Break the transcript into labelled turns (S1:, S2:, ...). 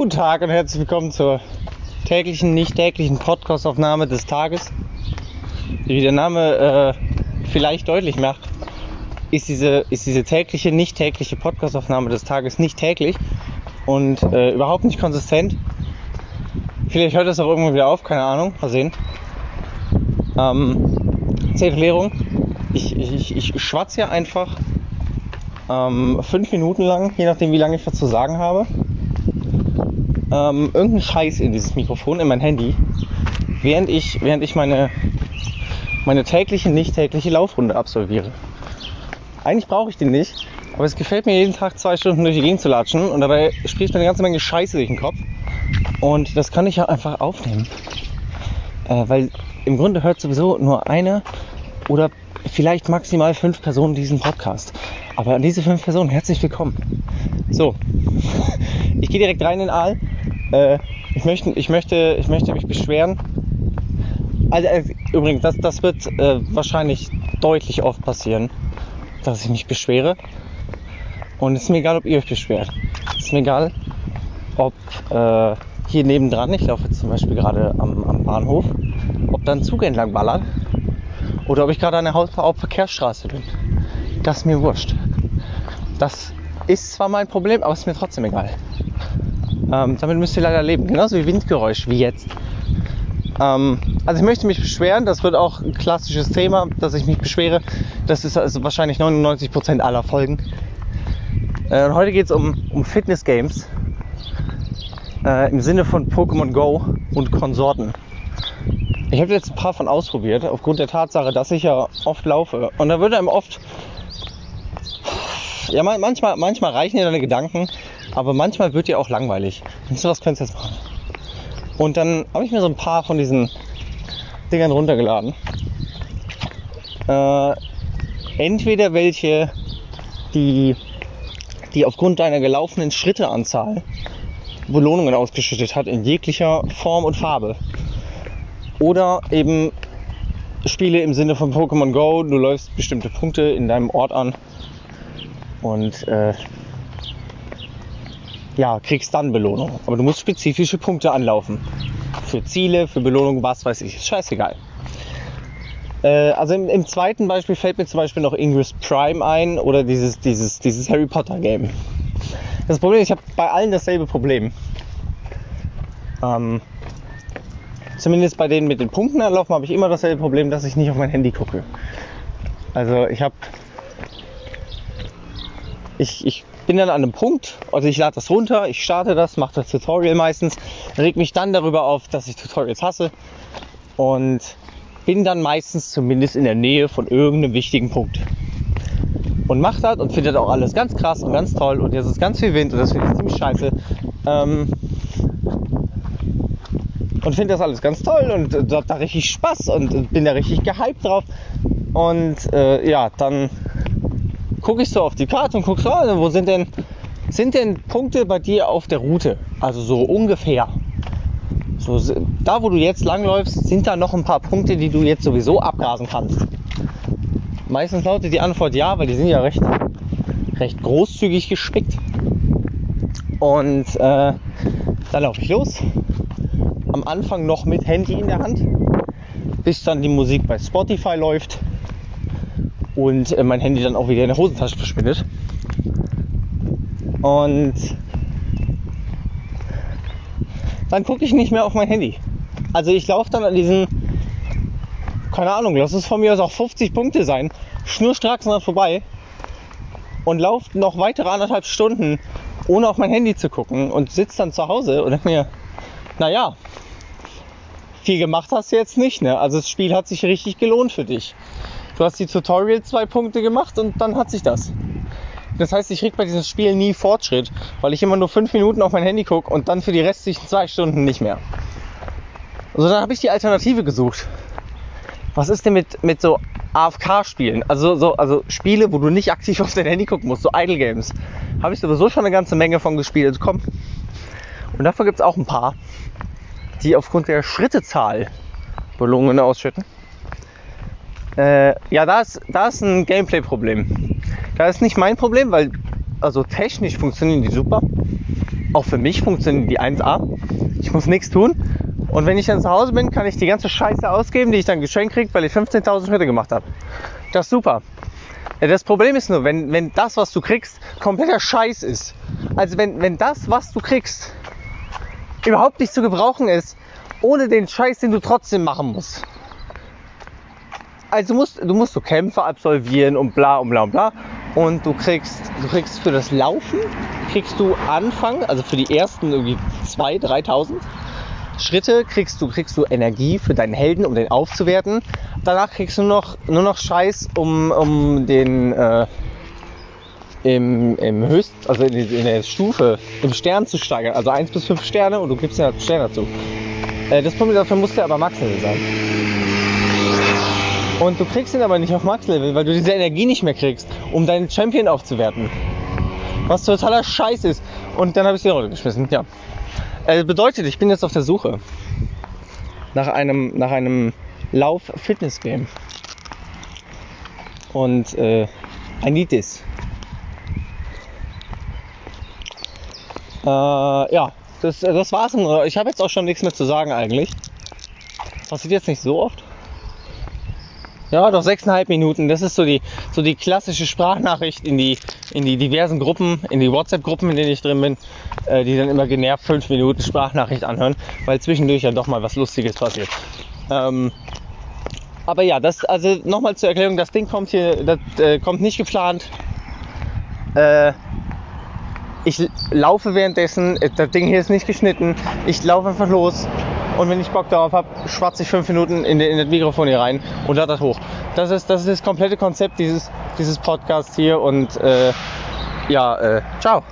S1: Guten Tag und herzlich willkommen zur täglichen, nicht täglichen Podcastaufnahme des Tages. Wie der Name äh, vielleicht deutlich macht, ist diese, ist diese tägliche, nicht tägliche Podcastaufnahme des Tages nicht täglich und äh, überhaupt nicht konsistent. Vielleicht hört das auch irgendwann wieder auf, keine Ahnung, mal sehen. Ähm, zur Erklärung, ich, ich, ich schwatze ja einfach ähm, fünf Minuten lang, je nachdem wie lange ich was zu sagen habe, ähm, irgendeinen Scheiß in dieses Mikrofon, in mein Handy, während ich, während ich meine, meine tägliche, nicht tägliche Laufrunde absolviere. Eigentlich brauche ich den nicht, aber es gefällt mir jeden Tag zwei Stunden durch die Gegend zu latschen und dabei spricht mir eine ganze Menge Scheiße durch den Kopf. Und das kann ich ja einfach aufnehmen. Äh, weil im Grunde hört sowieso nur eine oder vielleicht maximal fünf Personen diesen Podcast. Aber an diese fünf Personen herzlich willkommen. So, ich gehe direkt rein in Aal. Äh, ich, möchte, ich, möchte, ich möchte mich beschweren. Also, äh, übrigens, das, das wird äh, wahrscheinlich deutlich oft passieren, dass ich mich beschwere. Und es ist mir egal, ob ihr euch beschwert. Es ist mir egal, ob äh, hier nebendran, ich laufe jetzt zum Beispiel gerade am, am Bahnhof, ob da ein Zug entlang ballert oder ob ich gerade an der Hauptverkehrsstraße bin. Das ist mir wurscht. Das ist zwar mein Problem, aber es ist mir trotzdem egal. Ähm, damit müsst ihr leider leben. Genauso wie Windgeräusch, wie jetzt. Ähm, also ich möchte mich beschweren, das wird auch ein klassisches Thema, dass ich mich beschwere. Das ist also wahrscheinlich 99% aller Folgen. Äh, heute geht es um, um Fitness Games äh, im Sinne von Pokémon Go und Konsorten. Ich habe jetzt ein paar von ausprobiert, aufgrund der Tatsache, dass ich ja oft laufe. Und da wird einem oft, ja manchmal, manchmal reichen ja deine Gedanken, aber manchmal wird dir auch langweilig. Du, was könntest du jetzt machen? Und dann habe ich mir so ein paar von diesen Dingern runtergeladen. Äh, entweder welche, die, die aufgrund deiner gelaufenen Schritteanzahl Belohnungen ausgeschüttet hat in jeglicher Form und Farbe. Oder eben Spiele im Sinne von Pokémon Go, du läufst bestimmte Punkte in deinem Ort an und äh, ja, kriegst dann Belohnung. Aber du musst spezifische Punkte anlaufen. Für Ziele, für Belohnung, was weiß ich. Scheißegal. Äh, also im, im, zweiten Beispiel fällt mir zum Beispiel noch Ingress Prime ein oder dieses, dieses, dieses Harry Potter Game. Das Problem ist, ich habe bei allen dasselbe Problem. Ähm, zumindest bei denen mit den Punkten anlaufen habe ich immer dasselbe Problem, dass ich nicht auf mein Handy gucke. Also ich habe ich, ich bin dann an einem Punkt, also ich lade das runter, ich starte das, mache das Tutorial meistens, reg mich dann darüber auf, dass ich Tutorials hasse und bin dann meistens zumindest in der Nähe von irgendeinem wichtigen Punkt und macht das und findet auch alles ganz krass und ganz toll und jetzt ist ganz viel Wind und das finde ich ziemlich scheiße. Ähm, und finde das alles ganz toll und äh, habe da richtig Spaß und bin da richtig gehypt drauf. Und äh, ja, dann gucke ich so auf die Karte und gucke so, also, wo sind denn, sind denn Punkte bei dir auf der Route? Also so ungefähr. So, da, wo du jetzt langläufst, sind da noch ein paar Punkte, die du jetzt sowieso abgrasen kannst. Meistens lautet die Antwort ja, weil die sind ja recht, recht großzügig gespickt. Und äh, dann laufe ich los. Am Anfang noch mit Handy in der Hand, bis dann die Musik bei Spotify läuft und äh, mein Handy dann auch wieder in der Hosentasche verschwindet. Und dann gucke ich nicht mehr auf mein Handy. Also ich laufe dann an diesen keine Ahnung, lass es von mir aus auch 50 Punkte sein, schnurstracks dran vorbei und lauft noch weitere anderthalb Stunden, ohne auf mein Handy zu gucken und sitzt dann zu Hause und denkt mir, naja, viel gemacht hast du jetzt nicht, ne? Also das Spiel hat sich richtig gelohnt für dich. Du hast die Tutorial zwei Punkte gemacht und dann hat sich das. Das heißt, ich krieg bei diesem Spiel nie Fortschritt, weil ich immer nur fünf Minuten auf mein Handy gucke und dann für die restlichen zwei Stunden nicht mehr. Also dann habe ich die Alternative gesucht was ist denn mit, mit so AFK-Spielen? Also, so, also Spiele, wo du nicht aktiv auf dein Handy gucken musst, so Idle Games. Habe ich sowieso schon eine ganze Menge von gespielt. Komm. Und davon gibt es auch ein paar, die aufgrund der Schrittezahl Belohnungen ausschütten. Äh, ja, da ist, da ist ein Gameplay-Problem. Da ist nicht mein Problem, weil also technisch funktionieren die super. auch für mich funktionieren die 1A. Ich muss nichts tun. Und wenn ich dann zu Hause bin, kann ich die ganze Scheiße ausgeben, die ich dann geschenkt kriege, weil ich 15.000 Schritte gemacht habe. Das ist super. Ja, das Problem ist nur, wenn, wenn das, was du kriegst, kompletter Scheiß ist. Also wenn, wenn das, was du kriegst, überhaupt nicht zu gebrauchen ist, ohne den Scheiß, den du trotzdem machen musst. Also du musst, du musst so Kämpfe absolvieren und bla und bla und bla. Und du kriegst, du kriegst für das Laufen, kriegst du Anfang, also für die ersten irgendwie 2.000, 3.000 Schritte, kriegst du, kriegst du Energie für deinen Helden, um den aufzuwerten. Danach kriegst du noch, nur noch Scheiß, um, um den äh, im, im Höchst, also in, in, der Stufe, im Stern zu steigern. Also 1 bis 5 Sterne und du gibst ja Sterne dazu. Äh, das Problem dafür musst du aber Max-Level sein. Und du kriegst ihn aber nicht auf Max-Level, weil du diese Energie nicht mehr kriegst, um deinen Champion aufzuwerten. Was totaler Scheiß ist. Und dann habe ich die Rolle geschmissen, ja. Äh, bedeutet, ich bin jetzt auf der Suche nach einem, nach einem Lauf-Fitness-Game. Und äh, I need this. Äh, ja, das, das war's. Ich habe jetzt auch schon nichts mehr zu sagen eigentlich. Passiert jetzt nicht so oft. Ja, doch sechseinhalb Minuten. Das ist so die, so die klassische Sprachnachricht in die, in die diversen Gruppen, in die WhatsApp-Gruppen, in denen ich drin bin, äh, die dann immer genervt fünf Minuten Sprachnachricht anhören, weil zwischendurch ja doch mal was Lustiges passiert. Ähm, aber ja, das, also nochmal zur Erklärung, das Ding kommt hier, das äh, kommt nicht geplant. Äh, ich laufe währenddessen, äh, das Ding hier ist nicht geschnitten, ich laufe einfach los und wenn ich Bock darauf habe, schwatze ich fünf Minuten in, in das Mikrofon hier rein und lade das hoch. Das ist, das ist das komplette Konzept dieses, dieses Podcasts hier und äh, ja, äh, ciao.